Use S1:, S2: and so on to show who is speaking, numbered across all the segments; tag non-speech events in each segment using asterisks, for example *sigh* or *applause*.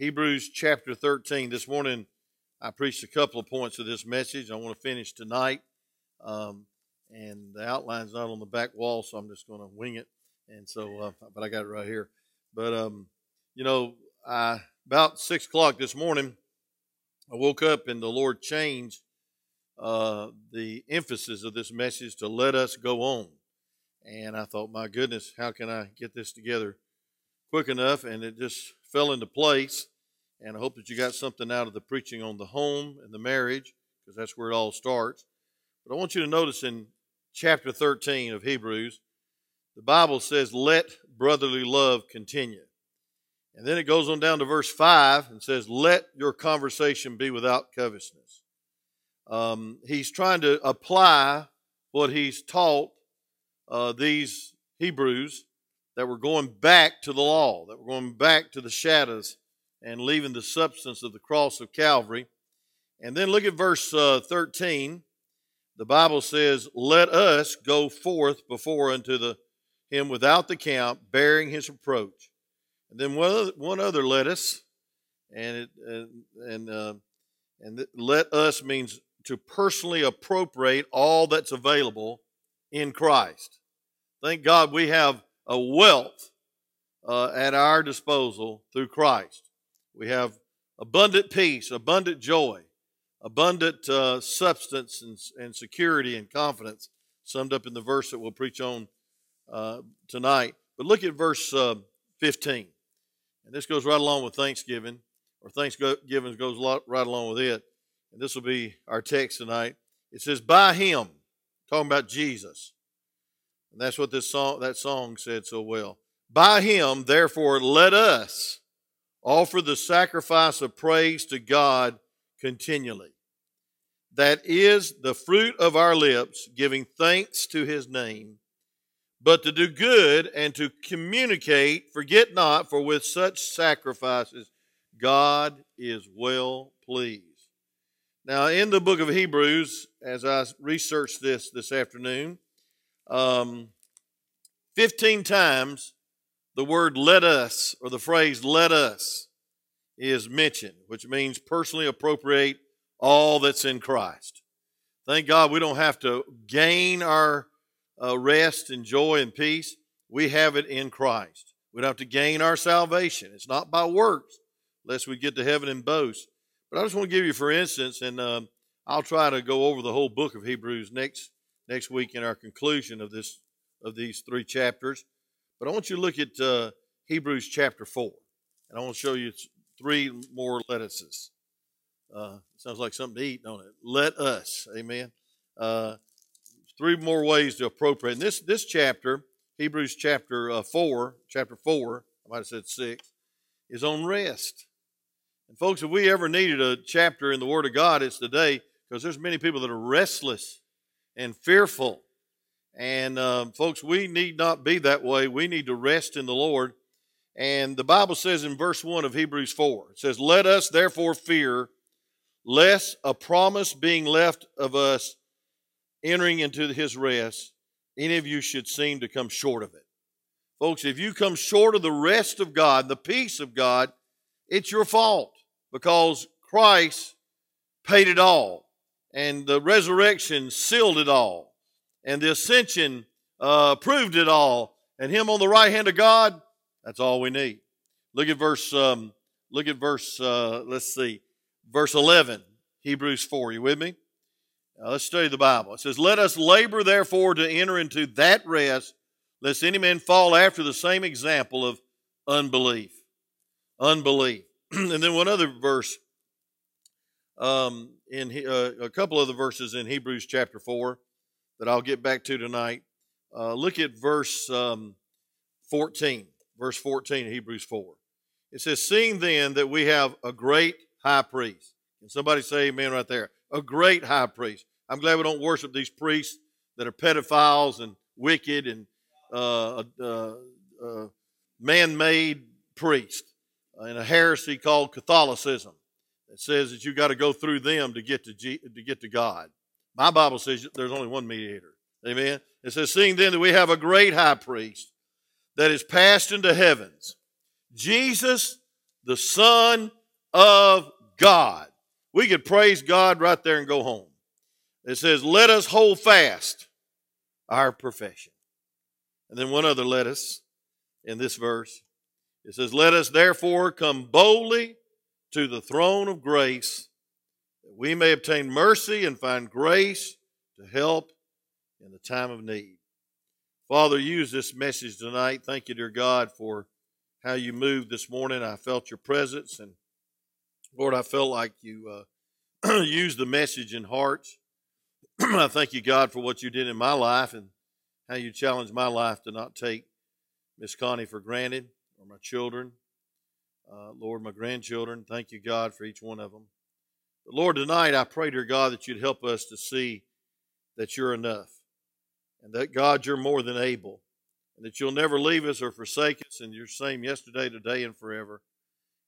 S1: Hebrews chapter 13. This morning I preached a couple of points of this message. I want to finish tonight. Um, and the outline's not on the back wall, so I'm just going to wing it. And so, uh, but I got it right here. But, um, you know, I, about six o'clock this morning, I woke up and the Lord changed uh, the emphasis of this message to let us go on. And I thought, my goodness, how can I get this together quick enough? And it just fell into place. And I hope that you got something out of the preaching on the home and the marriage, because that's where it all starts. But I want you to notice in chapter 13 of Hebrews, the Bible says, let brotherly love continue. And then it goes on down to verse 5 and says, let your conversation be without covetousness. Um, he's trying to apply what he's taught uh, these Hebrews that were going back to the law, that were going back to the shadows and leaving the substance of the cross of Calvary. And then look at verse uh, 13. The Bible says, Let us go forth before unto the, him without the camp, bearing his reproach. And then one other, one other let us, and it, and and, uh, and let us means to personally appropriate all that's available in Christ. Thank God we have a wealth uh, at our disposal through Christ. We have abundant peace, abundant joy, abundant uh, substance and, and, security and confidence, summed up in the verse that we'll preach on uh, tonight. But look at verse uh, 15. And this goes right along with Thanksgiving, or Thanksgiving goes right along with it. And this will be our text tonight. It says, By him, talking about Jesus. And that's what this song, that song said so well. By him, therefore, let us offer the sacrifice of praise to God continually. That is the fruit of our lips, giving thanks to his name. But to do good and to communicate, forget not, for with such sacrifices God is well pleased. Now, in the book of Hebrews, as I researched this this afternoon, um, 15 times the word let us or the phrase let us is mentioned, which means personally appropriate all that's in Christ. Thank God we don't have to gain our uh, rest and joy and peace. We have it in Christ. We don't have to gain our salvation. It's not by works, lest we get to heaven and boast. But I just want to give you, for instance, and um, I'll try to go over the whole book of Hebrews next next week in our conclusion of this of these three chapters. But I want you to look at uh, Hebrews chapter 4. And I want to show you three more lettuces. Uh, sounds like something to eat, don't it? Let us. Amen. Uh, three more ways to appropriate. And this, this chapter, Hebrews chapter uh, 4, chapter 4, I might have said 6, is on rest. And folks, if we ever needed a chapter in the Word of God, it's today because there's many people that are restless and fearful and um, folks, we need not be that way. We need to rest in the Lord. And the Bible says in verse 1 of Hebrews 4, it says, Let us therefore fear, lest a promise being left of us entering into his rest, any of you should seem to come short of it. Folks, if you come short of the rest of God, the peace of God, it's your fault because Christ paid it all and the resurrection sealed it all and the ascension uh, proved it all. And him on the right hand of God, that's all we need. Look at verse. Um, look at verse. Uh, let's see, verse eleven, Hebrews four. You with me? Now let's study the Bible. It says, "Let us labor, therefore, to enter into that rest, lest any man fall after the same example of unbelief." Unbelief. *clears throat* and then one other verse. Um, in uh, a couple of the verses in Hebrews chapter four that I'll get back to tonight. Uh, look at verse um, 14, verse 14 of Hebrews 4. It says, Seeing then that we have a great high priest. Can somebody say amen right there? A great high priest. I'm glad we don't worship these priests that are pedophiles and wicked and uh, uh, uh, man made priests in a heresy called Catholicism that says that you've got to go through them to get to, G- to get to God. My Bible says there's only one mediator. Amen. It says, Seeing then that we have a great high priest that is passed into heavens, Jesus, the Son of God. We could praise God right there and go home. It says, Let us hold fast our profession. And then one other let us in this verse. It says, Let us therefore come boldly to the throne of grace we may obtain mercy and find grace to help in the time of need. Father, use this message tonight. Thank you, dear God, for how you moved this morning. I felt your presence, and Lord, I felt like you uh, *clears throat* used the message in hearts. *clears throat* I thank you, God, for what you did in my life and how you challenged my life to not take Miss Connie for granted or my children. Uh, Lord, my grandchildren. Thank you, God, for each one of them. But Lord, tonight I pray, dear God, that you'd help us to see that you're enough and that, God, you're more than able and that you'll never leave us or forsake us and you're the same yesterday, today, and forever.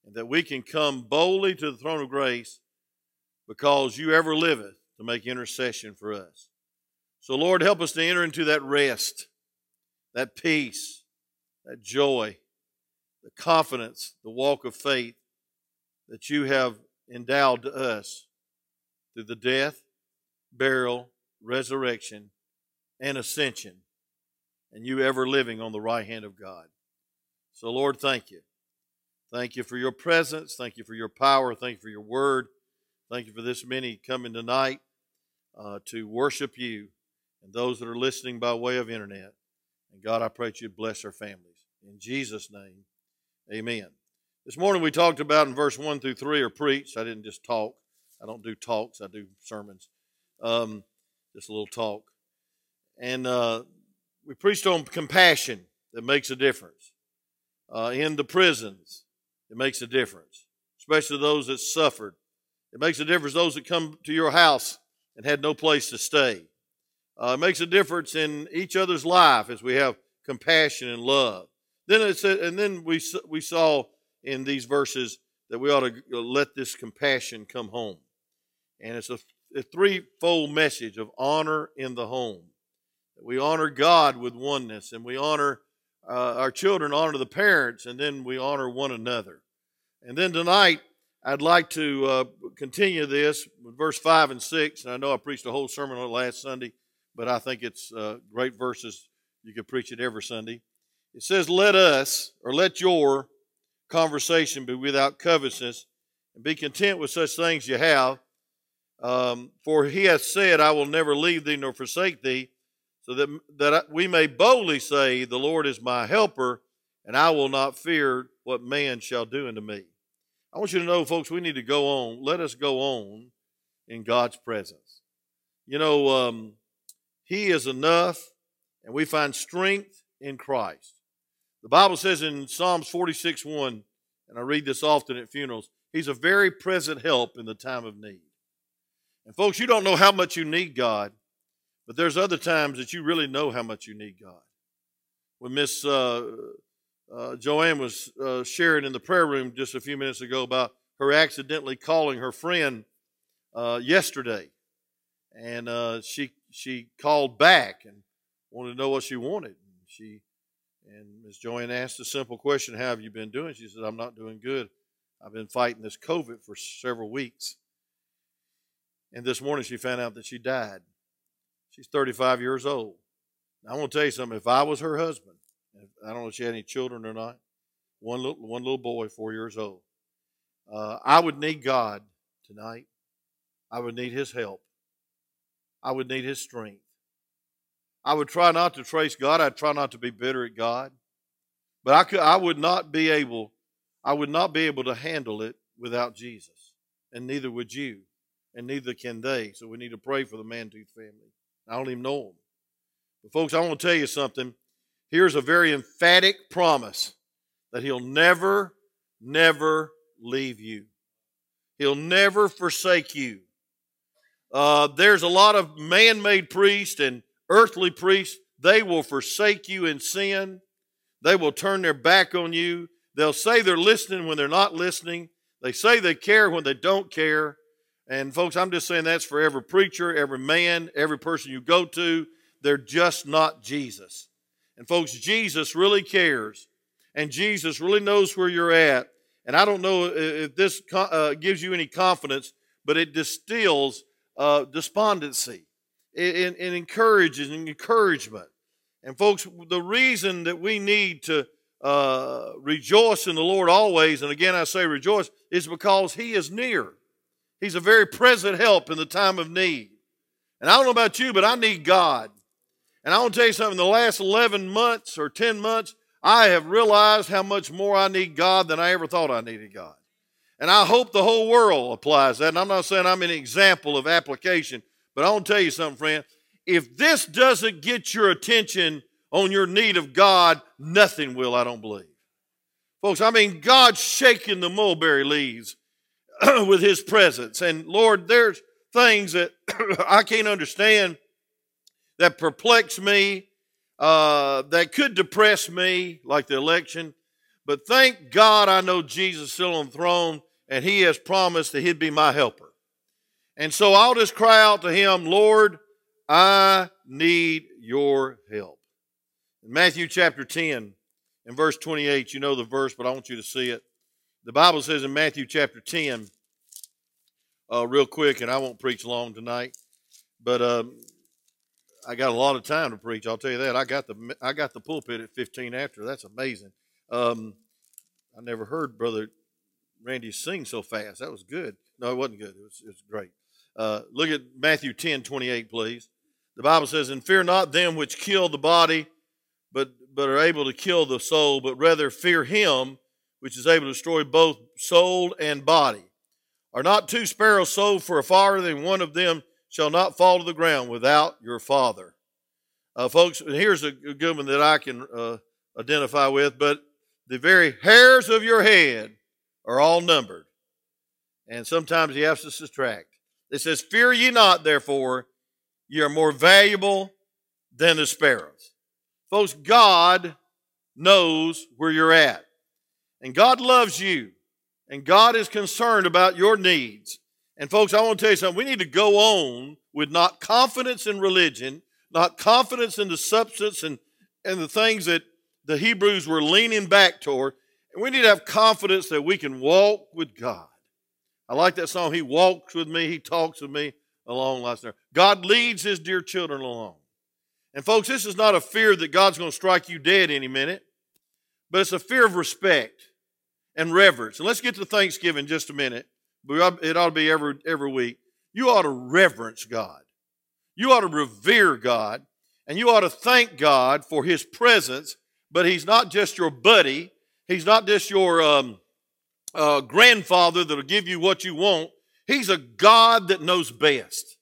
S1: And that we can come boldly to the throne of grace because you ever liveth to make intercession for us. So, Lord, help us to enter into that rest, that peace, that joy, the confidence, the walk of faith that you have endowed to us through the death, burial, resurrection, and ascension, and you ever living on the right hand of God. So, Lord, thank you. Thank you for your presence. Thank you for your power. Thank you for your word. Thank you for this many coming tonight uh, to worship you and those that are listening by way of internet. And God, I pray that you bless our families. In Jesus' name, amen. This morning we talked about in verse 1 through 3 or preached. I didn't just talk. I don't do talks, I do sermons. Um, just a little talk. And uh, we preached on compassion that makes a difference. Uh, in the prisons, it makes a difference, especially those that suffered. It makes a difference those that come to your house and had no place to stay. Uh, it makes a difference in each other's life as we have compassion and love. Then it said, and then we we saw in these verses that we ought to let this compassion come home. And it's a, a threefold message of honor in the home. We honor God with oneness, and we honor uh, our children, honor the parents, and then we honor one another. And then tonight, I'd like to uh, continue this with verse 5 and 6. And I know I preached a whole sermon on it last Sunday, but I think it's uh, great verses. You could preach it every Sunday. It says, Let us, or let your conversation be without covetousness, and be content with such things you have. Um, for he hath said, I will never leave thee nor forsake thee, so that, that we may boldly say, The Lord is my helper, and I will not fear what man shall do unto me. I want you to know, folks, we need to go on. Let us go on in God's presence. You know, um, He is enough, and we find strength in Christ. The Bible says in Psalms 46 1, and I read this often at funerals, He's a very present help in the time of need. And folks, you don't know how much you need God, but there's other times that you really know how much you need God. When Miss uh, uh, Joanne was uh, sharing in the prayer room just a few minutes ago about her accidentally calling her friend uh, yesterday, and uh, she she called back and wanted to know what she wanted. She and Ms. Joanne asked a simple question How have you been doing? She said, I'm not doing good. I've been fighting this COVID for several weeks. And this morning she found out that she died. She's 35 years old. Now, I want to tell you something. If I was her husband, I don't know if she had any children or not, one little, one little boy, four years old, uh, I would need God tonight. I would need His help. I would need His strength. I would try not to trace God. I'd try not to be bitter at God. But I could I would not be able I would not be able to handle it without Jesus. And neither would you. And neither can they. So we need to pray for the Mantooth family. I don't even know them. But folks, I want to tell you something. Here's a very emphatic promise that he'll never, never leave you. He'll never forsake you. Uh, there's a lot of man made priests and earthly priests, they will forsake you in sin. They will turn their back on you. They'll say they're listening when they're not listening. They say they care when they don't care. And folks, I'm just saying that's for every preacher, every man, every person you go to. They're just not Jesus. And folks, Jesus really cares. And Jesus really knows where you're at. And I don't know if this uh, gives you any confidence, but it distills uh, despondency. It, it encourages and encouragement. And folks, the reason that we need to uh, rejoice in the Lord always, and again I say rejoice, is because He is near. He's a very present help in the time of need. And I don't know about you, but I need God. And I want to tell you something, the last 11 months or 10 months, I have realized how much more I need God than I ever thought I needed God. And I hope the whole world applies that. And I'm not saying I'm an example of application, but I want to tell you something, friend. If this doesn't get your attention on your need of God, nothing will, I don't believe. Folks, I mean, God's shaking the mulberry leaves *clears throat* with His presence. And Lord, there's things that *clears throat* I can't understand that perplex me, uh, that could depress me, like the election. But thank God I know Jesus is still on the throne and He has promised that He'd be my helper. And so I'll just cry out to Him, Lord, I need your help. In Matthew chapter 10 and verse 28, you know the verse, but I want you to see it. The Bible says in Matthew chapter 10, uh, real quick, and I won't preach long tonight, but um, I got a lot of time to preach. I'll tell you that. I got the I got the pulpit at 15 after. That's amazing. Um, I never heard Brother Randy sing so fast. That was good. No, it wasn't good. It was, it was great. Uh, look at Matthew 10, 28, please. The Bible says, And fear not them which kill the body, but, but are able to kill the soul, but rather fear him which is able to destroy both soul and body. Are not two sparrows sold for a farthing, one of them shall not fall to the ground without your Father. Uh, folks, here's a good one that I can uh, identify with, but the very hairs of your head are all numbered. And sometimes he has to subtract. It says, Fear ye not, therefore, ye are more valuable than the sparrows. Folks, God knows where you're at. And God loves you. And God is concerned about your needs. And folks, I want to tell you something. We need to go on with not confidence in religion, not confidence in the substance and, and the things that the Hebrews were leaning back toward. And we need to have confidence that we can walk with God. I like that song. He walks with me, He talks with me along life's journey. God leads His dear children along. And folks, this is not a fear that God's going to strike you dead any minute, but it's a fear of respect and reverence. And let's get to Thanksgiving just a minute. It ought to be every, every week. You ought to reverence God. You ought to revere God. And you ought to thank God for His presence. But He's not just your buddy, He's not just your um, uh, grandfather that'll give you what you want. He's a God that knows best.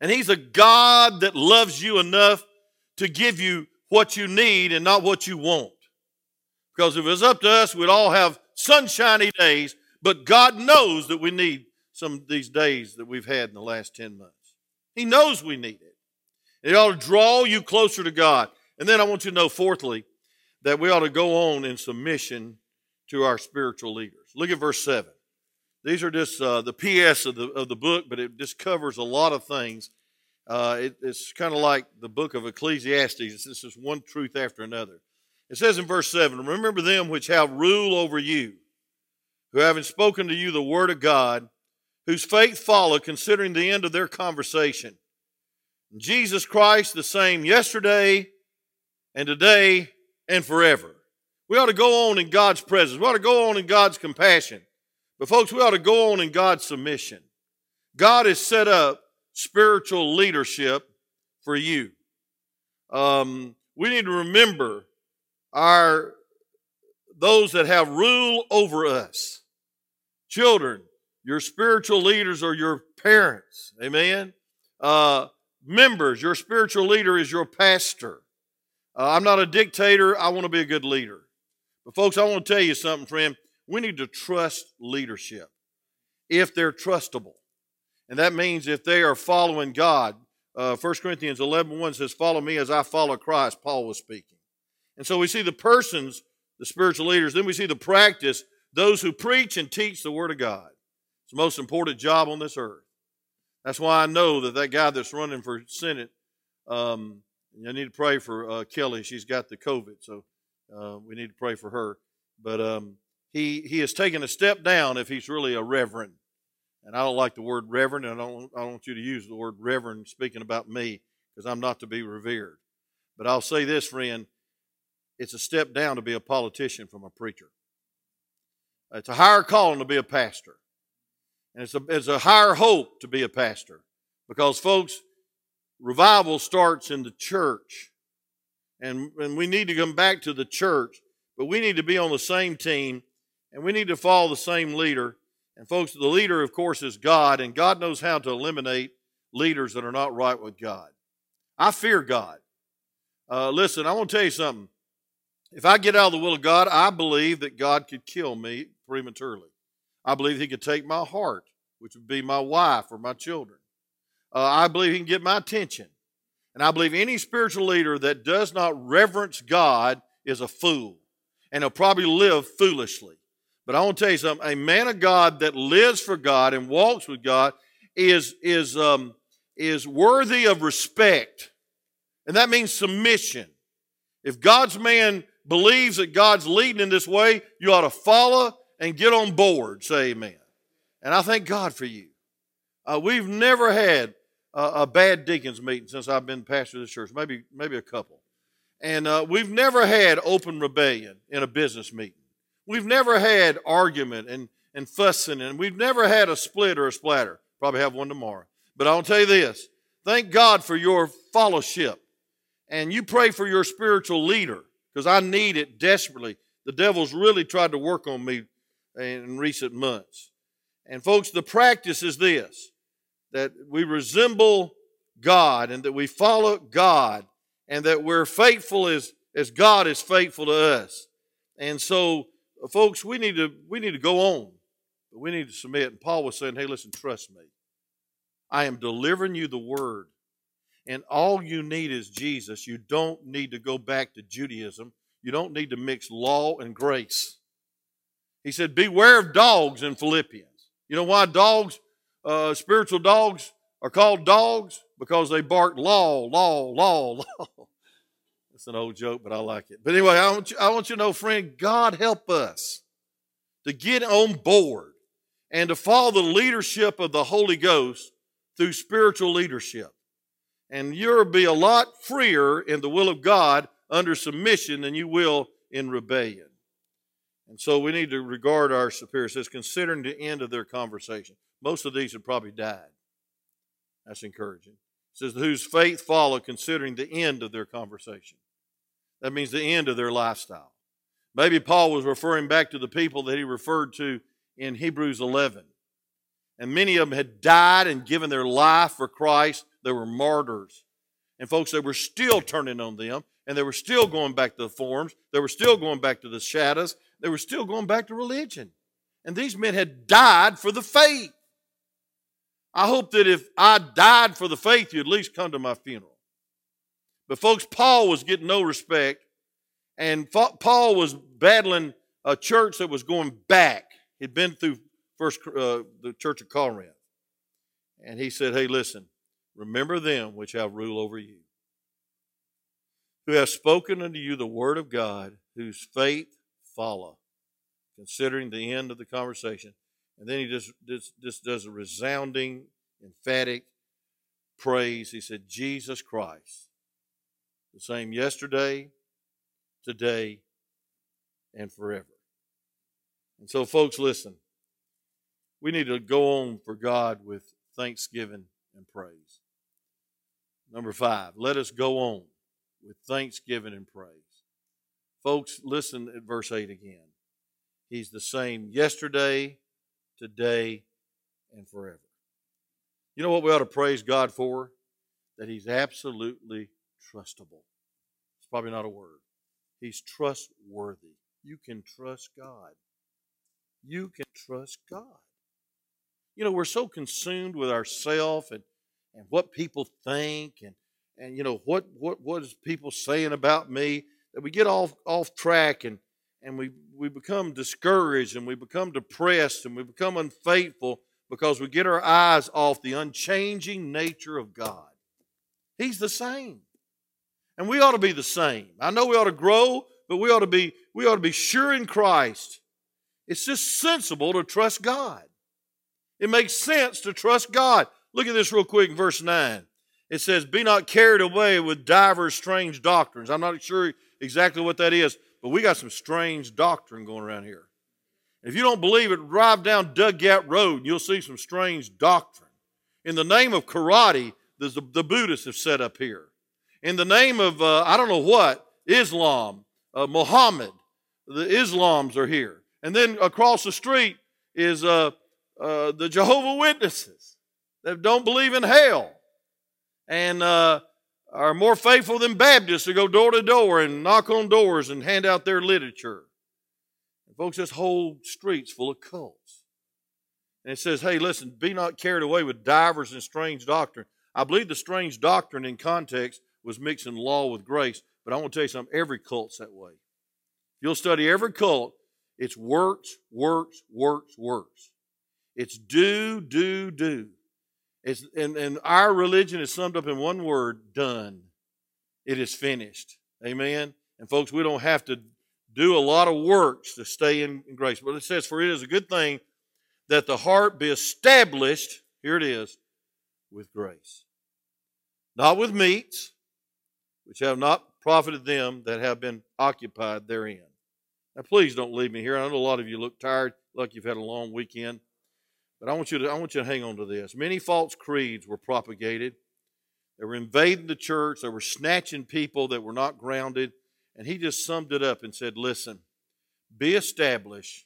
S1: And He's a God that loves you enough to give you what you need and not what you want. Because if it was up to us, we'd all have sunshiny days, but God knows that we need some of these days that we've had in the last 10 months. He knows we need it. It ought to draw you closer to God. And then I want you to know, fourthly, that we ought to go on in submission to our spiritual leaders. Look at verse 7. These are just uh, the PS of the, of the book, but it just covers a lot of things. Uh, it, it's kind of like the book of Ecclesiastes. This is one truth after another. It says in verse 7 Remember them which have rule over you, who having spoken to you the word of God, whose faith follow, considering the end of their conversation. Jesus Christ, the same yesterday and today and forever. We ought to go on in God's presence. We ought to go on in God's compassion. But, folks, we ought to go on in God's submission. God has set up spiritual leadership for you. Um, we need to remember our those that have rule over us. Children, your spiritual leaders are your parents. Amen. Uh, members, your spiritual leader is your pastor. Uh, I'm not a dictator. I want to be a good leader. But, folks, I want to tell you something, friend. We need to trust leadership if they're trustable. And that means if they are following God. Uh, 1 Corinthians 11 1 says, Follow me as I follow Christ, Paul was speaking. And so we see the persons, the spiritual leaders, then we see the practice, those who preach and teach the Word of God. It's the most important job on this earth. That's why I know that that guy that's running for Senate, um, I need to pray for uh, Kelly. She's got the COVID, so uh, we need to pray for her. But um, he, he has taken a step down if he's really a reverend. And I don't like the word reverend, and I don't, I don't want you to use the word reverend speaking about me because I'm not to be revered. But I'll say this, friend it's a step down to be a politician from a preacher. It's a higher calling to be a pastor. And it's a, it's a higher hope to be a pastor. Because, folks, revival starts in the church. And, and we need to come back to the church, but we need to be on the same team and we need to follow the same leader. And, folks, the leader, of course, is God, and God knows how to eliminate leaders that are not right with God. I fear God. Uh, listen, I want to tell you something. If I get out of the will of God, I believe that God could kill me prematurely. I believe He could take my heart, which would be my wife or my children. Uh, I believe He can get my attention. And I believe any spiritual leader that does not reverence God is a fool. And he'll probably live foolishly. But I want to tell you something a man of God that lives for God and walks with God is, is, um, is worthy of respect. And that means submission. If God's man believes that God's leading in this way, you ought to follow and get on board. Say amen. And I thank God for you. Uh, we've never had a, a, bad deacons meeting since I've been pastor of this church, maybe, maybe a couple. And uh, we've never had open rebellion in a business meeting. We've never had argument and, and fussing, and we've never had a split or a splatter. Probably have one tomorrow. But I'll tell you this thank God for your fellowship. And you pray for your spiritual leader because I need it desperately. The devil's really tried to work on me in recent months. And, folks, the practice is this that we resemble God and that we follow God and that we're faithful as, as God is faithful to us. And so, folks, we need to we need to go on. But we need to submit. And Paul was saying, hey, listen, trust me. I am delivering you the word and all you need is Jesus. You don't need to go back to Judaism. You don't need to mix law and grace. He said, Beware of dogs in Philippians. You know why dogs, uh, spiritual dogs, are called dogs? Because they bark law, law, law, *laughs* law. That's an old joke, but I like it. But anyway, I want you, I want you to know, friend, God help us to get on board and to follow the leadership of the Holy Ghost through spiritual leadership and you'll be a lot freer in the will of God under submission than you will in rebellion. And so we need to regard our superiors as considering the end of their conversation. Most of these have probably died. That's encouraging. It says, whose faith followed considering the end of their conversation. That means the end of their lifestyle. Maybe Paul was referring back to the people that he referred to in Hebrews 11. And many of them had died and given their life for Christ they were martyrs. And folks, they were still turning on them, and they were still going back to the forms. They were still going back to the shadows. They were still going back to religion. And these men had died for the faith. I hope that if I died for the faith, you'd at least come to my funeral. But folks, Paul was getting no respect, and Paul was battling a church that was going back. He'd been through first uh, the church of Corinth, and he said, "Hey, listen, Remember them which have rule over you, who have spoken unto you the word of God, whose faith follow. Considering the end of the conversation. And then he just, just, just does a resounding, emphatic praise. He said, Jesus Christ, the same yesterday, today, and forever. And so, folks, listen. We need to go on for God with thanksgiving and praise. Number five, let us go on with thanksgiving and praise. Folks, listen at verse 8 again. He's the same yesterday, today, and forever. You know what we ought to praise God for? That He's absolutely trustable. It's probably not a word. He's trustworthy. You can trust God. You can trust God. You know, we're so consumed with ourself and and what people think and and you know what what what is people saying about me that we get off off track and and we we become discouraged and we become depressed and we become unfaithful because we get our eyes off the unchanging nature of God. He's the same. And we ought to be the same. I know we ought to grow, but we ought to be we ought to be sure in Christ. It's just sensible to trust God. It makes sense to trust God. Look at this real quick in verse 9. It says, Be not carried away with divers strange doctrines. I'm not sure exactly what that is, but we got some strange doctrine going around here. If you don't believe it, drive down Dugout Road and you'll see some strange doctrine. In the name of karate, the, the Buddhists have set up here. In the name of, uh, I don't know what, Islam, uh, Muhammad, the Islams are here. And then across the street is uh, uh, the Jehovah Witnesses that don't believe in hell and uh, are more faithful than Baptists to go door to door and knock on doors and hand out their literature. And folks, this whole street's full of cults. And it says, hey, listen, be not carried away with divers and strange doctrine. I believe the strange doctrine in context was mixing law with grace, but I want to tell you something every cult's that way. You'll study every cult, it's works, works, works, works. It's do, do, do. It's, and, and our religion is summed up in one word done. It is finished. Amen. And folks, we don't have to do a lot of works to stay in, in grace. But it says, For it is a good thing that the heart be established, here it is, with grace. Not with meats, which have not profited them that have been occupied therein. Now, please don't leave me here. I know a lot of you look tired, like you've had a long weekend. But I want you to I want you to hang on to this. Many false creeds were propagated. They were invading the church. They were snatching people that were not grounded. And he just summed it up and said, Listen, be established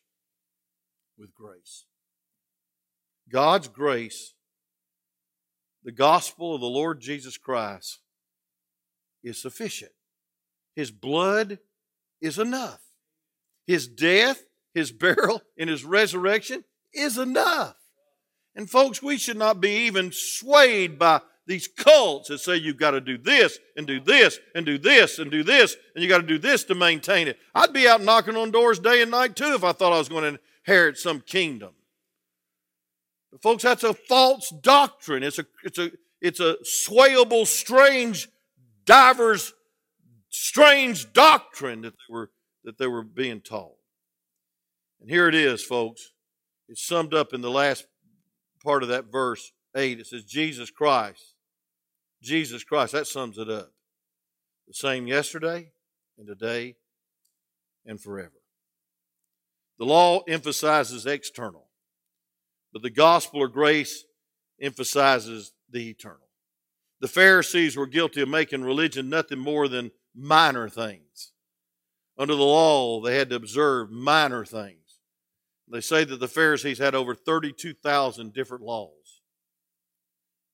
S1: with grace. God's grace, the gospel of the Lord Jesus Christ, is sufficient. His blood is enough. His death, his *laughs* burial, and his resurrection is enough. And folks, we should not be even swayed by these cults that say you've got to do this and do this and do this and do this and you got to do this to maintain it. I'd be out knocking on doors day and night too if I thought I was going to inherit some kingdom. But folks, that's a false doctrine. It's a it's a it's a swayable, strange, divers, strange doctrine that they were that they were being taught. And here it is, folks. It's summed up in the last part of that verse 8. It says, Jesus Christ. Jesus Christ. That sums it up. The same yesterday and today and forever. The law emphasizes external, but the gospel or grace emphasizes the eternal. The Pharisees were guilty of making religion nothing more than minor things. Under the law, they had to observe minor things. They say that the Pharisees had over 32,000 different laws.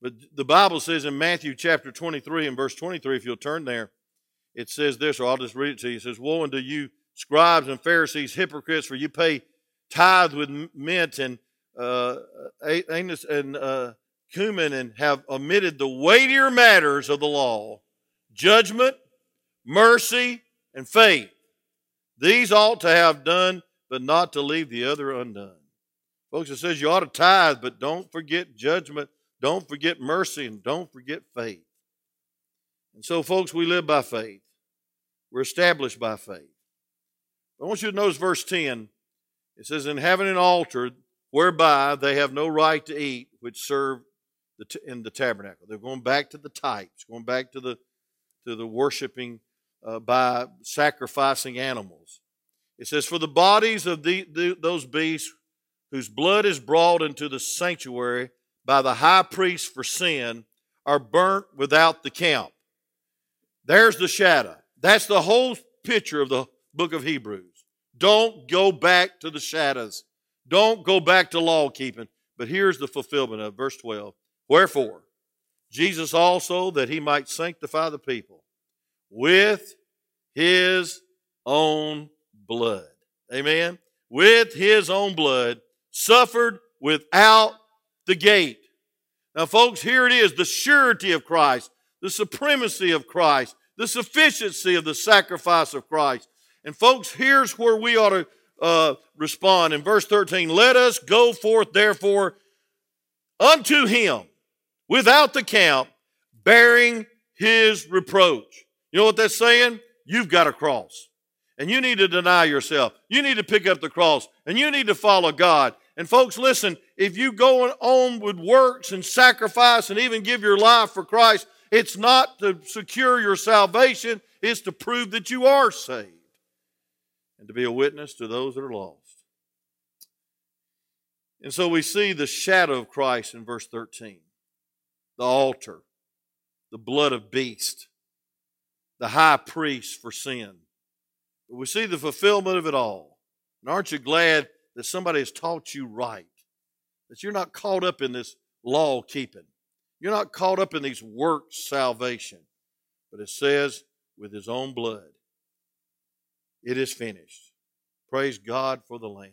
S1: But the Bible says in Matthew chapter 23 and verse 23, if you'll turn there, it says this, or I'll just read it to you. It says, Woe unto you, scribes and Pharisees, hypocrites, for you pay tithe with mint and uh, anise and uh, cumin and have omitted the weightier matters of the law judgment, mercy, and faith. These ought to have done but not to leave the other undone. Folks, it says you ought to tithe, but don't forget judgment, don't forget mercy, and don't forget faith. And so, folks, we live by faith. We're established by faith. I want you to notice verse 10. It says, In having an altar whereby they have no right to eat, which serve in the tabernacle. They're going back to the types, going back to the to the worshiping uh, by sacrificing animals. It says, For the bodies of the, the, those beasts whose blood is brought into the sanctuary by the high priest for sin are burnt without the camp. There's the shadow. That's the whole picture of the book of Hebrews. Don't go back to the shadows. Don't go back to law keeping. But here's the fulfillment of verse 12. Wherefore, Jesus also, that he might sanctify the people with his own blood. Amen. With his own blood, suffered without the gate. Now, folks, here it is the surety of Christ, the supremacy of Christ, the sufficiency of the sacrifice of Christ. And, folks, here's where we ought to uh, respond. In verse 13, let us go forth, therefore, unto him without the camp, bearing his reproach. You know what that's saying? You've got a cross. And you need to deny yourself. You need to pick up the cross. And you need to follow God. And folks, listen, if you go on with works and sacrifice and even give your life for Christ, it's not to secure your salvation, it's to prove that you are saved and to be a witness to those that are lost. And so we see the shadow of Christ in verse 13 the altar, the blood of beast, the high priest for sin. But we see the fulfillment of it all. And aren't you glad that somebody has taught you right? That you're not caught up in this law keeping. You're not caught up in these works salvation. But it says, with his own blood, it is finished. Praise God for the Lamb.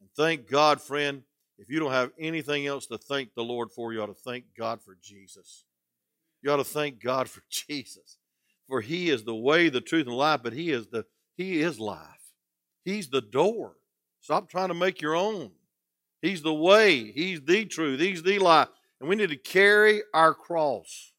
S1: And thank God, friend, if you don't have anything else to thank the Lord for, you ought to thank God for Jesus. You ought to thank God for *laughs* Jesus. For he is the way, the truth, and life, but he is the he is life. He's the door. Stop trying to make your own. He's the way. He's the truth. He's the life. And we need to carry our cross.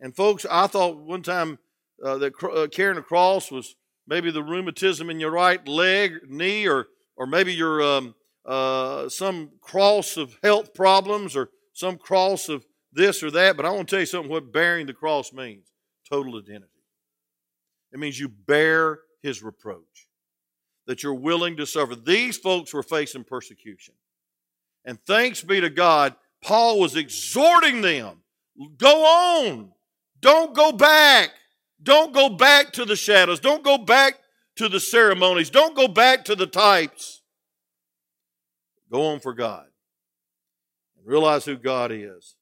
S1: And folks, I thought one time uh, that uh, carrying a cross was maybe the rheumatism in your right leg, knee, or or maybe your um, uh, some cross of health problems or some cross of this or that. But I want to tell you something what bearing the cross means total identity. It means you bear his reproach, that you're willing to suffer. These folks were facing persecution. And thanks be to God, Paul was exhorting them go on, don't go back. Don't go back to the shadows. Don't go back to the ceremonies. Don't go back to the types. Go on for God and realize who God is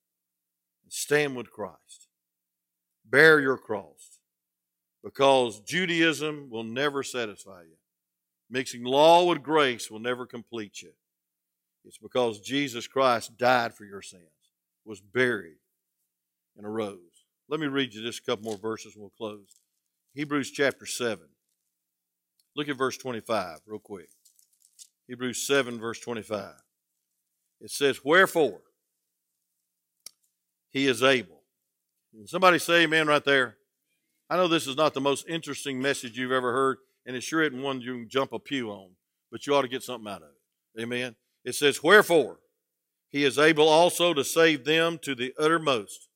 S1: and stand with Christ. Bear your cross because Judaism will never satisfy you. Mixing law with grace will never complete you. It's because Jesus Christ died for your sins, was buried, and arose. Let me read you just a couple more verses and we'll close. Hebrews chapter 7. Look at verse 25 real quick. Hebrews 7, verse 25. It says, Wherefore he is able. Somebody say amen right there. I know this is not the most interesting message you've ever heard, and it sure isn't one you can jump a pew on, but you ought to get something out of it. Amen. It says, Wherefore he is able also to save them to the uttermost.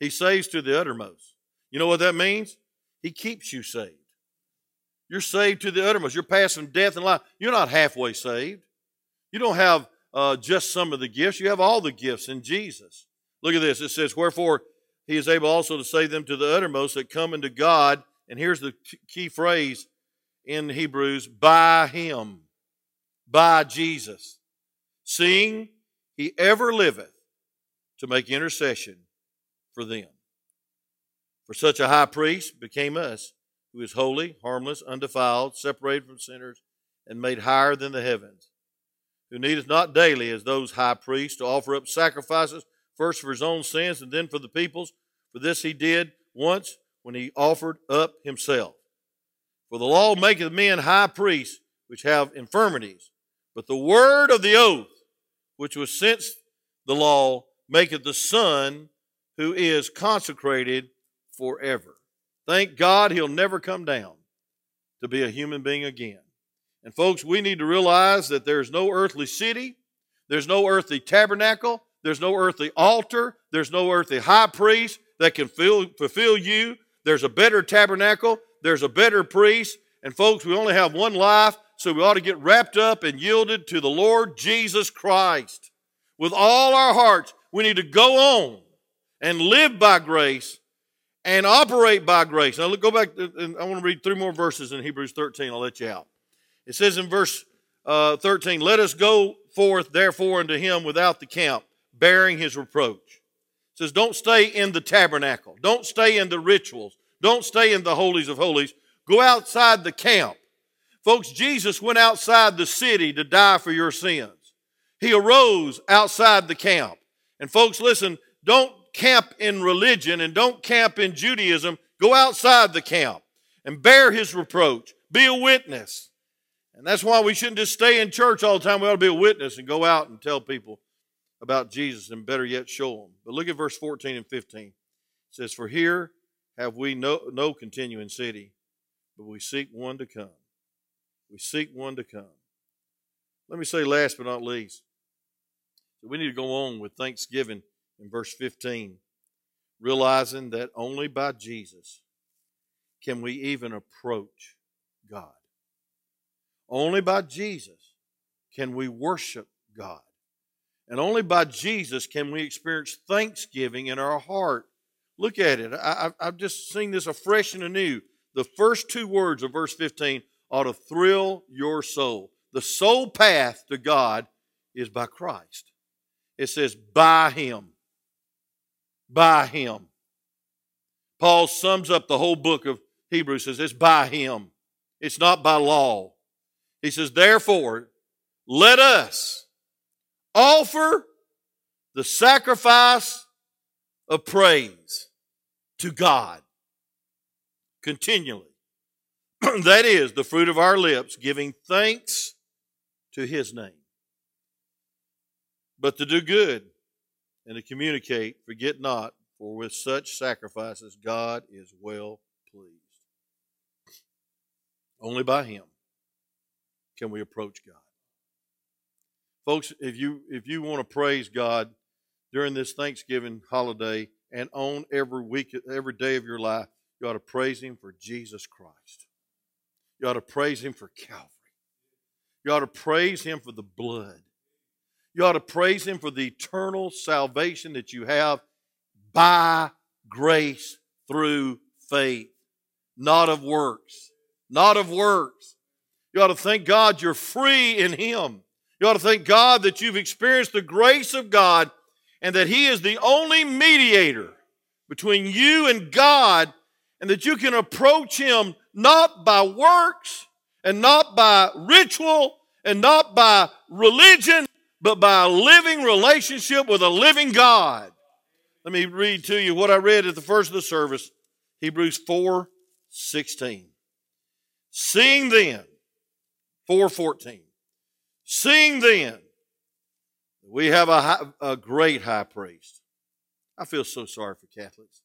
S1: He saves to the uttermost. You know what that means? He keeps you saved. You're saved to the uttermost. You're passing death and life. You're not halfway saved. You don't have uh, just some of the gifts. You have all the gifts in Jesus. Look at this. It says, Wherefore he is able also to save them to the uttermost that come into God. And here's the key phrase in Hebrews by him, by Jesus, seeing he ever liveth to make intercession for them. For such a high priest became us who is holy, harmless, undefiled, separated from sinners, and made higher than the heavens, who needeth not daily, as those high priests, to offer up sacrifices, first for his own sins and then for the people's. For this he did once when he offered up himself. For the law maketh men high priests which have infirmities, but the word of the oath, which was since the law, maketh the Son who is consecrated forever. Thank God he'll never come down to be a human being again. And folks, we need to realize that there's no earthly city, there's no earthly tabernacle, there's no earthly altar, there's no earthly high priest that can fill, fulfill you. There's a better tabernacle, there's a better priest. And folks, we only have one life, so we ought to get wrapped up and yielded to the Lord Jesus Christ. With all our hearts, we need to go on and live by grace and operate by grace. Now, look, go back, and I want to read three more verses in Hebrews 13. I'll let you out. It says in verse uh, 13, Let us go forth, therefore, unto him without the camp, bearing his reproach. It says, Don't stay in the tabernacle. Don't stay in the rituals. Don't stay in the holies of holies. Go outside the camp. Folks, Jesus went outside the city to die for your sins. He arose outside the camp. And folks, listen, don't camp in religion and don't camp in Judaism. Go outside the camp and bear his reproach. Be a witness. And that's why we shouldn't just stay in church all the time. We ought to be a witness and go out and tell people about Jesus and better yet show them. But look at verse 14 and 15. It says, For here have we no, no continuing city, but we seek one to come. We seek one to come. Let me say, last but not least, we need to go on with thanksgiving in verse 15, realizing that only by Jesus can we even approach God. Only by Jesus can we worship God. And only by Jesus can we experience thanksgiving in our heart. Look at it. I, have just seen this afresh and anew. The first two words of verse 15 ought to thrill your soul. The sole path to God is by Christ. It says, by Him. By Him. Paul sums up the whole book of Hebrews, says, it's by Him. It's not by law. He says, therefore, let us offer the sacrifice of praise to God continually. *clears throat* that is the fruit of our lips, giving thanks to His name. But to do good and to communicate, forget not, for with such sacrifices God is well pleased. Only by Him can we approach God. Folks, if you if you want to praise God during this Thanksgiving holiday and on every week, every day of your life, you ought to praise Him for Jesus Christ. You ought to praise Him for Calvary. You ought to praise Him for the blood. You ought to praise Him for the eternal salvation that you have by grace through faith, not of works. Not of works. You ought to thank God you're free in Him. You ought to thank God that you've experienced the grace of God and that He is the only mediator between you and God and that you can approach Him not by works and not by ritual and not by religion, but by a living relationship with a living God. Let me read to you what I read at the first of the service Hebrews 4 16. Seeing then, 414, seeing then, we have a, high, a great high priest. I feel so sorry for Catholics.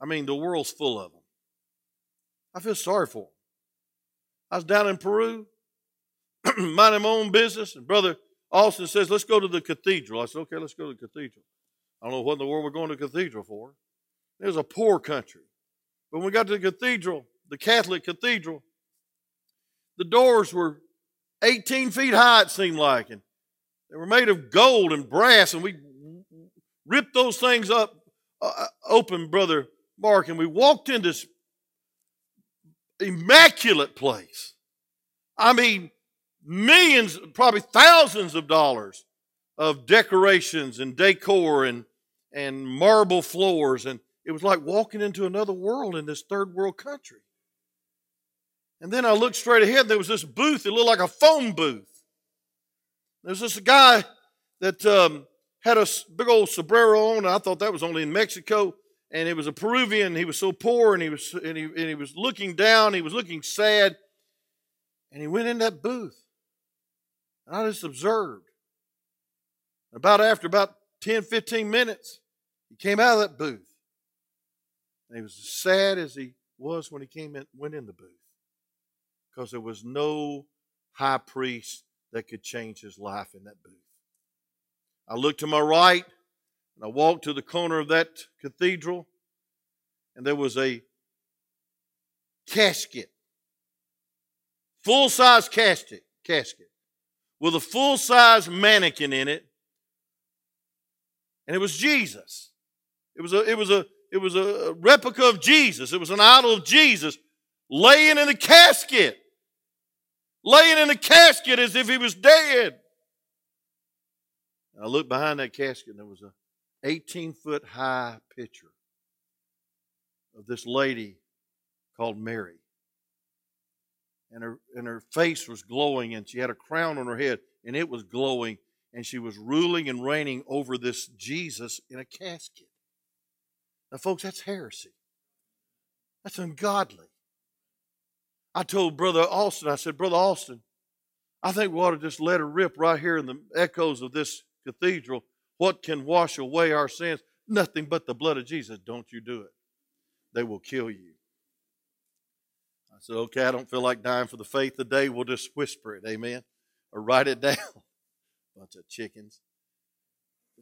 S1: I mean, the world's full of them. I feel sorry for them. I was down in Peru, *clears throat* minding my own business, and Brother Austin says, Let's go to the cathedral. I said, Okay, let's go to the cathedral. I don't know what in the world we're going to the cathedral for. It was a poor country. But when we got to the cathedral, the Catholic cathedral, the doors were 18 feet high, it seemed like, and they were made of gold and brass, and we ripped those things up uh, open, Brother Mark, and we walked in this immaculate place. I mean, millions, probably thousands of dollars of decorations and decor and, and marble floors. And it was like walking into another world in this third world country. And then I looked straight ahead. There was this booth. It looked like a phone booth. There was this guy that um, had a big old sombrero on. I thought that was only in Mexico and it was a Peruvian. He was so poor, and he was and he, and he was looking down. He was looking sad, and he went in that booth, and I just observed. About after about 10, 15 minutes, he came out of that booth, and he was as sad as he was when he came in, went in the booth, because there was no high priest that could change his life in that booth. I looked to my right. And I walked to the corner of that cathedral, and there was a casket, full size casket, casket, with a full size mannequin in it, and it was Jesus. It was a it was a it was a replica of Jesus. It was an idol of Jesus laying in a casket, laying in a casket as if he was dead. I looked behind that casket, and there was a 18 foot high picture of this lady called Mary. And her, and her face was glowing, and she had a crown on her head, and it was glowing, and she was ruling and reigning over this Jesus in a casket. Now, folks, that's heresy. That's ungodly. I told Brother Austin, I said, Brother Austin, I think we ought to just let it rip right here in the echoes of this cathedral what can wash away our sins? Nothing but the blood of Jesus. Don't you do it. They will kill you. I said, okay, I don't feel like dying for the faith today. We'll just whisper it, amen, or write it *laughs* down. Bunch of chickens.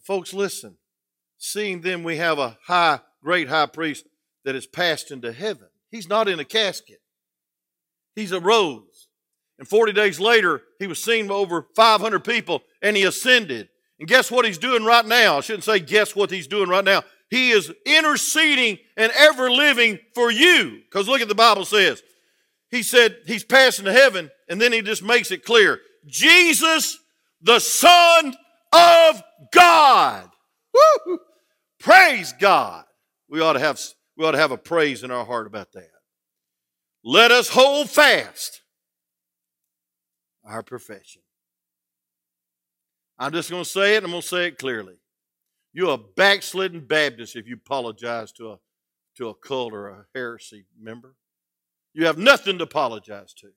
S1: Folks, listen. Seeing them, we have a high, great high priest that has passed into heaven. He's not in a casket. He's arose. And 40 days later, he was seen by over 500 people and he ascended. And guess what he's doing right now? I shouldn't say guess what he's doing right now. He is interceding and ever living for you. Because look at the Bible says. He said he's passing to heaven, and then he just makes it clear. Jesus, the Son of God. Woo! Praise God. We ought to have we ought to have a praise in our heart about that. Let us hold fast our profession. I'm just going to say it, I'm going to say it clearly. You're a backslidden Baptist if you apologize to a, to a cult or a heresy member. You have nothing to apologize to.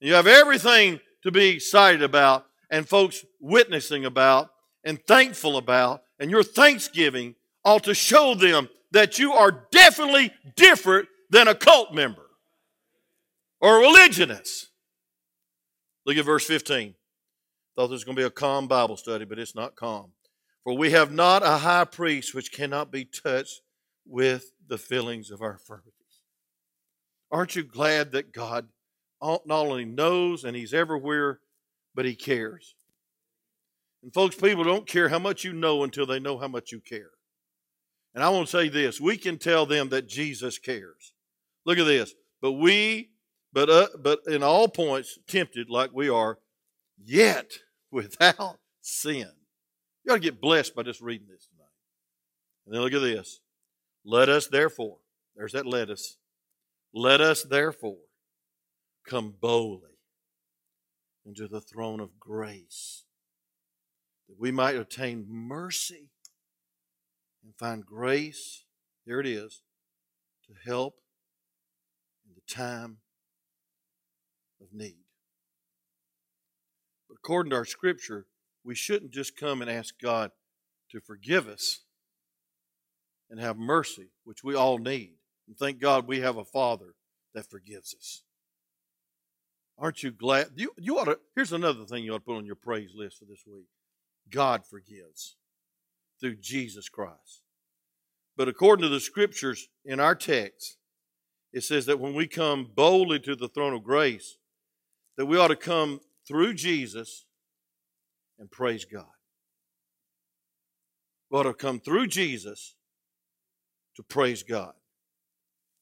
S1: You have everything to be excited about and folks witnessing about and thankful about. And your thanksgiving ought to show them that you are definitely different than a cult member or a religionist. Look at verse 15. Thought this was going to be a calm Bible study, but it's not calm. For we have not a high priest which cannot be touched with the feelings of our infirmities. Aren't you glad that God not only knows and He's everywhere, but He cares? And folks, people don't care how much you know until they know how much you care. And I want to say this we can tell them that Jesus cares. Look at this. But we, but, uh, but in all points, tempted like we are, yet *laughs* without sin. You ought to get blessed by just reading this tonight. And then look at this. Let us therefore, there's that let us. Let us therefore come boldly into the throne of grace that we might obtain mercy and find grace, here it is, to help in the time of need. But according to our scripture, we shouldn't just come and ask God to forgive us and have mercy, which we all need. And thank God we have a Father that forgives us. Aren't you glad? You, you ought to, here's another thing you ought to put on your praise list for this week God forgives through Jesus Christ. But according to the scriptures in our text, it says that when we come boldly to the throne of grace, that we ought to come through Jesus and praise God. We ought to come through Jesus to praise God.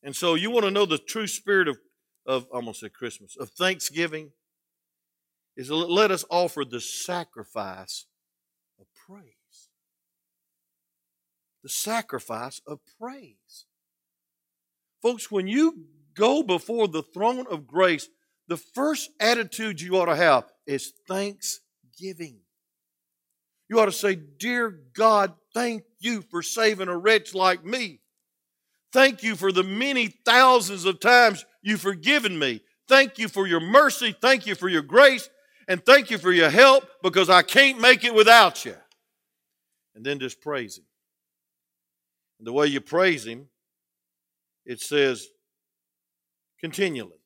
S1: And so you want to know the true spirit of, of I almost said Christmas, of thanksgiving, is let us offer the sacrifice of praise. The sacrifice of praise. Folks, when you go before the throne of grace, the first attitude you ought to have is thanksgiving. You ought to say, Dear God, thank you for saving a wretch like me. Thank you for the many thousands of times you've forgiven me. Thank you for your mercy. Thank you for your grace. And thank you for your help because I can't make it without you. And then just praise Him. And the way you praise Him, it says continually.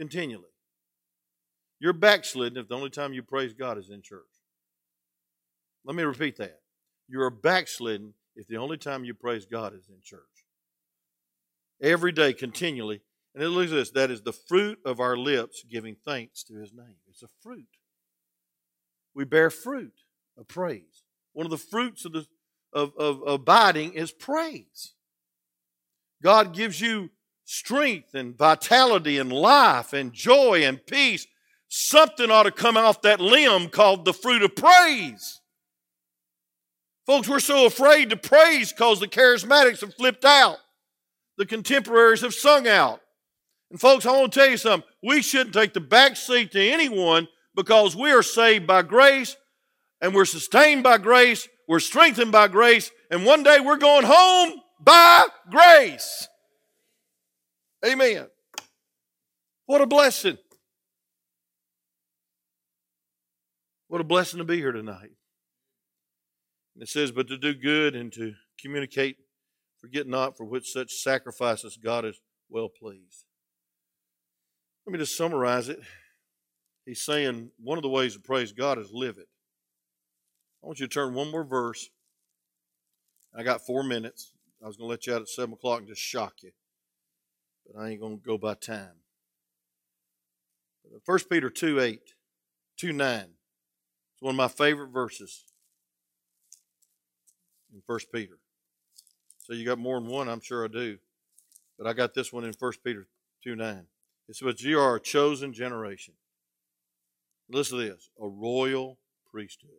S1: Continually. You're backslidden if the only time you praise God is in church. Let me repeat that. You're backslidden if the only time you praise God is in church. Every day, continually. And it looks at this that is the fruit of our lips giving thanks to his name. It's a fruit. We bear fruit of praise. One of the fruits of, the, of, of, abiding is praise. God gives you strength and vitality and life and joy and peace. Something ought to come off that limb called the fruit of praise. Folks, we're so afraid to praise because the charismatics have flipped out. The contemporaries have sung out. And folks, I want to tell you something. We shouldn't take the back seat to anyone because we are saved by grace and we're sustained by grace, we're strengthened by grace, and one day we're going home by grace. Amen. What a blessing. What a blessing to be here tonight. And it says, But to do good and to communicate, forget not for which such sacrifices God is well pleased. Let me just summarize it. He's saying one of the ways to praise God is live it. I want you to turn one more verse. I got four minutes. I was going to let you out at 7 o'clock and just shock you, but I ain't going to go by time. 1 uh, Peter 2 8, 2 9. It's one of my favorite verses in 1 Peter. So you got more than one, I'm sure I do. But I got this one in 1 Peter 2 9. It says, you are a chosen generation. Listen to this a royal priesthood.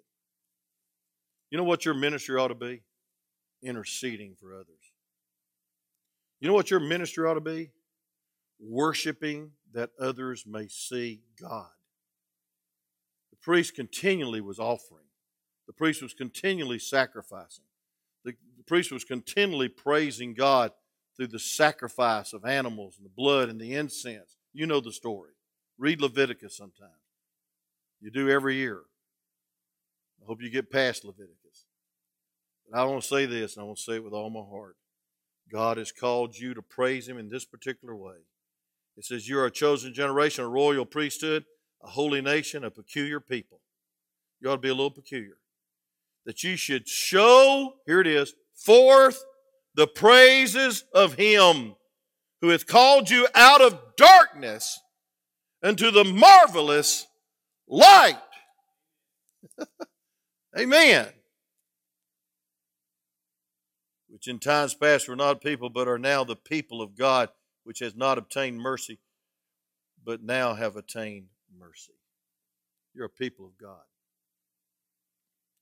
S1: You know what your ministry ought to be? Interceding for others. You know what your ministry ought to be? Worshiping that others may see God. The priest continually was offering, the priest was continually sacrificing, the, the priest was continually praising God through the sacrifice of animals and the blood and the incense. You know the story. Read Leviticus sometime. You do every year. I hope you get past Leviticus. But I want to say this, and I want to say it with all my heart. God has called you to praise Him in this particular way. It says, You are a chosen generation, a royal priesthood, a holy nation, a peculiar people. You ought to be a little peculiar. That you should show, here it is, forth the praises of Him who hath called you out of darkness into the marvelous light. *laughs* Amen. Which in times past were not people, but are now the people of God, which has not obtained mercy, but now have attained mercy. You're a people of God.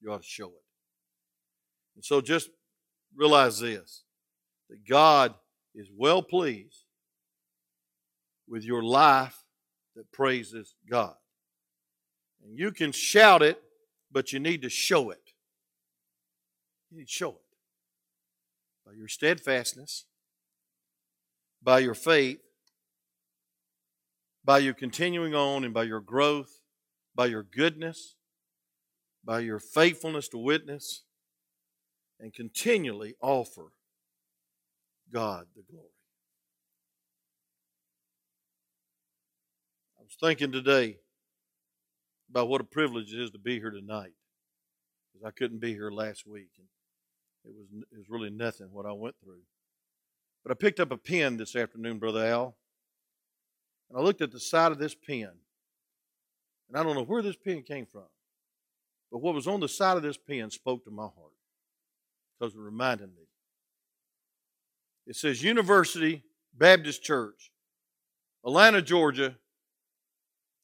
S1: You ought to show it. And so just realize this that God is well pleased with your life that praises God. And you can shout it, but you need to show it. You need to show it by your steadfastness, by your faith, by your continuing on, and by your growth, by your goodness, by your faithfulness to witness, and continually offer God the glory. I was thinking today about what a privilege it is to be here tonight because I couldn't be here last week and it was it was really nothing what I went through. But I picked up a pen this afternoon, Brother Al, and I looked at the side of this pen, and I don't know where this pen came from, but what was on the side of this pen spoke to my heart because it reminded me it says University Baptist Church, Atlanta, Georgia,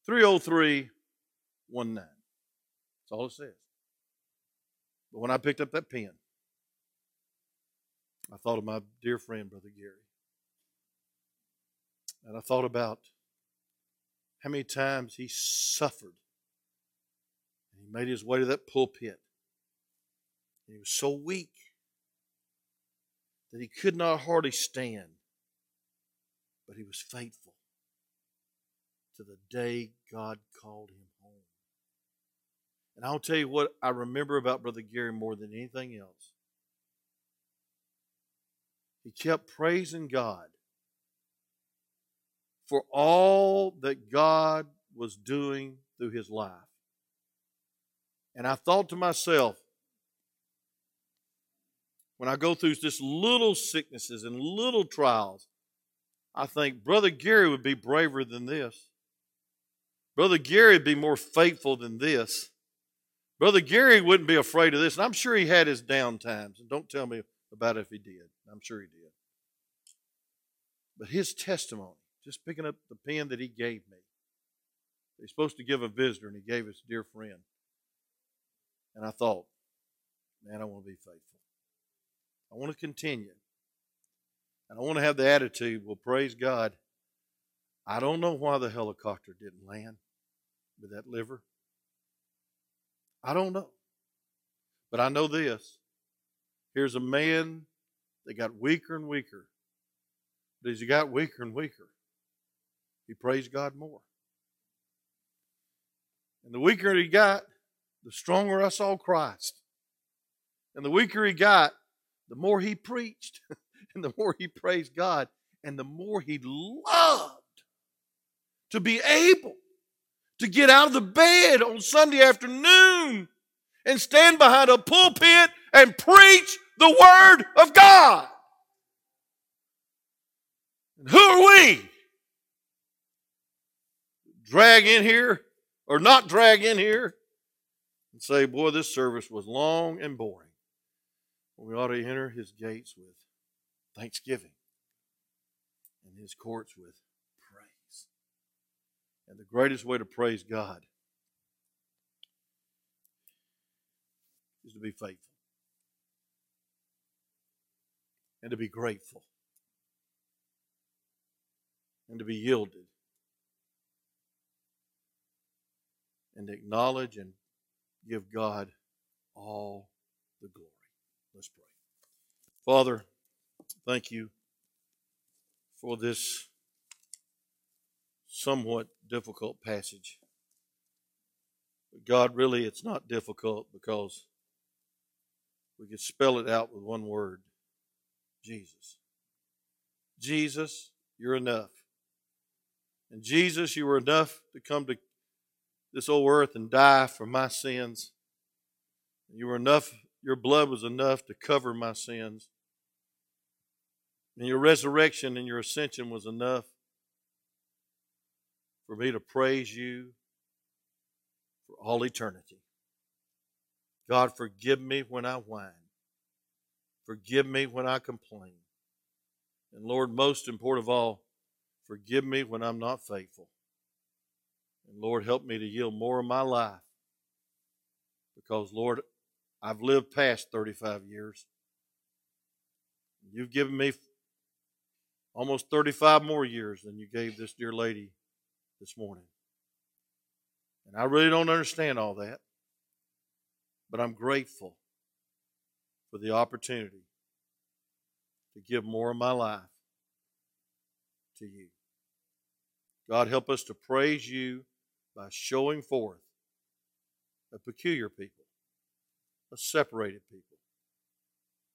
S1: 30319. That's all it says. But when I picked up that pen, I thought of my dear friend, Brother Gary. And I thought about how many times he suffered. And he made his way to that pulpit. And he was so weak that he could not hardly stand, but he was faithful to the day God called him home. And I'll tell you what I remember about Brother Gary more than anything else. He kept praising God for all that God was doing through his life. And I thought to myself, when I go through just little sicknesses and little trials, I think Brother Gary would be braver than this. Brother Gary would be more faithful than this. Brother Gary wouldn't be afraid of this. And I'm sure he had his down times. And don't tell me about if he did. I'm sure he did. But his testimony, just picking up the pen that he gave me, he's supposed to give a visitor, and he gave his dear friend. And I thought, man, I want to be faithful. I want to continue. And I want to have the attitude, well, praise God. I don't know why the helicopter didn't land with that liver. I don't know. But I know this. Here's a man that got weaker and weaker. But as he got weaker and weaker, he praised God more. And the weaker he got, the stronger I saw Christ. And the weaker he got, the more he preached *laughs* and the more he praised God. and the more he loved to be able to get out of the bed on Sunday afternoon and stand behind a pulpit and preach the Word of God. And who are we? Drag in here or not drag in here and say, boy, this service was long and boring. We ought to enter his gates with thanksgiving and his courts with praise. And the greatest way to praise God is to be faithful and to be grateful and to be yielded and to acknowledge and give God all the glory. Let's pray. Father, thank you for this somewhat difficult passage. But God, really, it's not difficult because we could spell it out with one word Jesus. Jesus, you're enough. And Jesus, you were enough to come to this old earth and die for my sins. You were enough, your blood was enough to cover my sins. And your resurrection and your ascension was enough for me to praise you for all eternity. God, forgive me when I whine. Forgive me when I complain. And Lord, most important of all, forgive me when I'm not faithful. And Lord, help me to yield more of my life. Because, Lord, I've lived past 35 years. You've given me almost 35 more years than you gave this dear lady this morning. And I really don't understand all that. But I'm grateful for the opportunity to give more of my life to you. God, help us to praise you by showing forth a peculiar people, a separated people,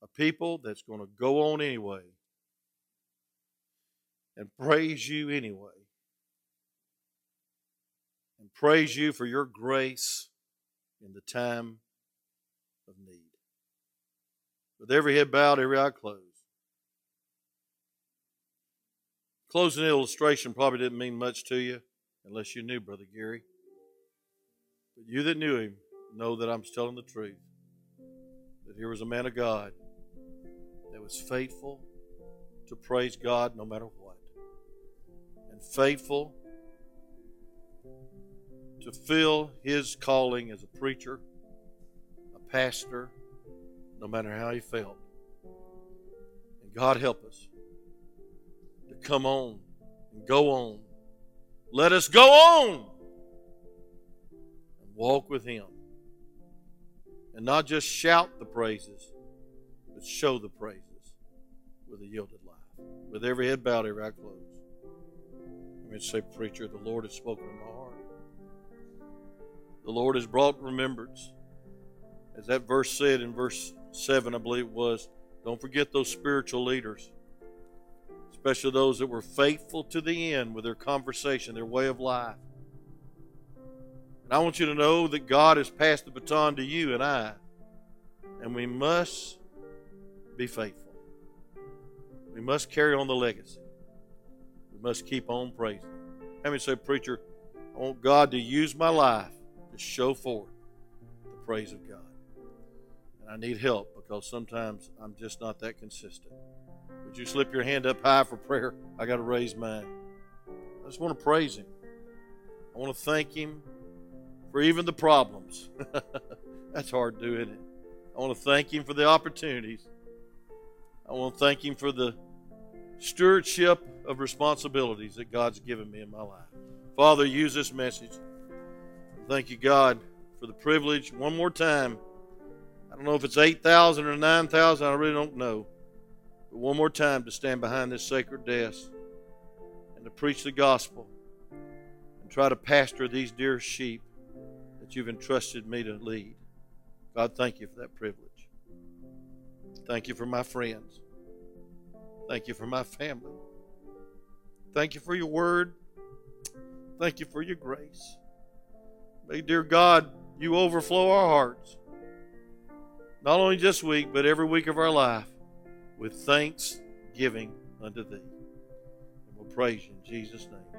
S1: a people that's going to go on anyway and praise you anyway. And praise you for your grace in the time. With every head bowed, every eye closed. Closing illustration probably didn't mean much to you unless you knew Brother Gary. But you that knew him know that I'm telling the truth. That here was a man of God that was faithful to praise God no matter what, and faithful to fill his calling as a preacher, a pastor, no matter how he felt. And God help us to come on and go on let us go on and walk with Him. And not just shout the praises, but show the praises with a yielded life. With every head bowed, every eye closed. Let me say, Preacher, the Lord has spoken to my heart. The Lord has brought remembrance. As that verse said in verse 7, I believe it was, don't forget those spiritual leaders especially those that were faithful to the end with their conversation, their way of life. And I want you to know that God has passed the baton to you and I, and we must be faithful. We must carry on the legacy. We must keep on praising. Let me say, preacher, I want God to use my life to show forth the praise of God. I need help because sometimes I'm just not that consistent. Would you slip your hand up high for prayer? I got to raise mine. I just want to praise Him. I want to thank Him for even the problems. *laughs* That's hard to do, isn't it? I want to thank Him for the opportunities. I want to thank Him for the stewardship of responsibilities that God's given me in my life. Father, use this message. Thank you, God, for the privilege. One more time. I don't know if it's 8,000 or 9,000. I really don't know but one more time to stand behind this sacred desk and to preach the gospel and try to pastor these dear sheep that you've entrusted me to lead. God, thank you for that privilege. Thank you for my friends. Thank you for my family. Thank you for your word. Thank you for your grace. May, dear God, you overflow our hearts, not only this week, but every week of our life, with thanksgiving unto thee. And we'll praise you in Jesus' name.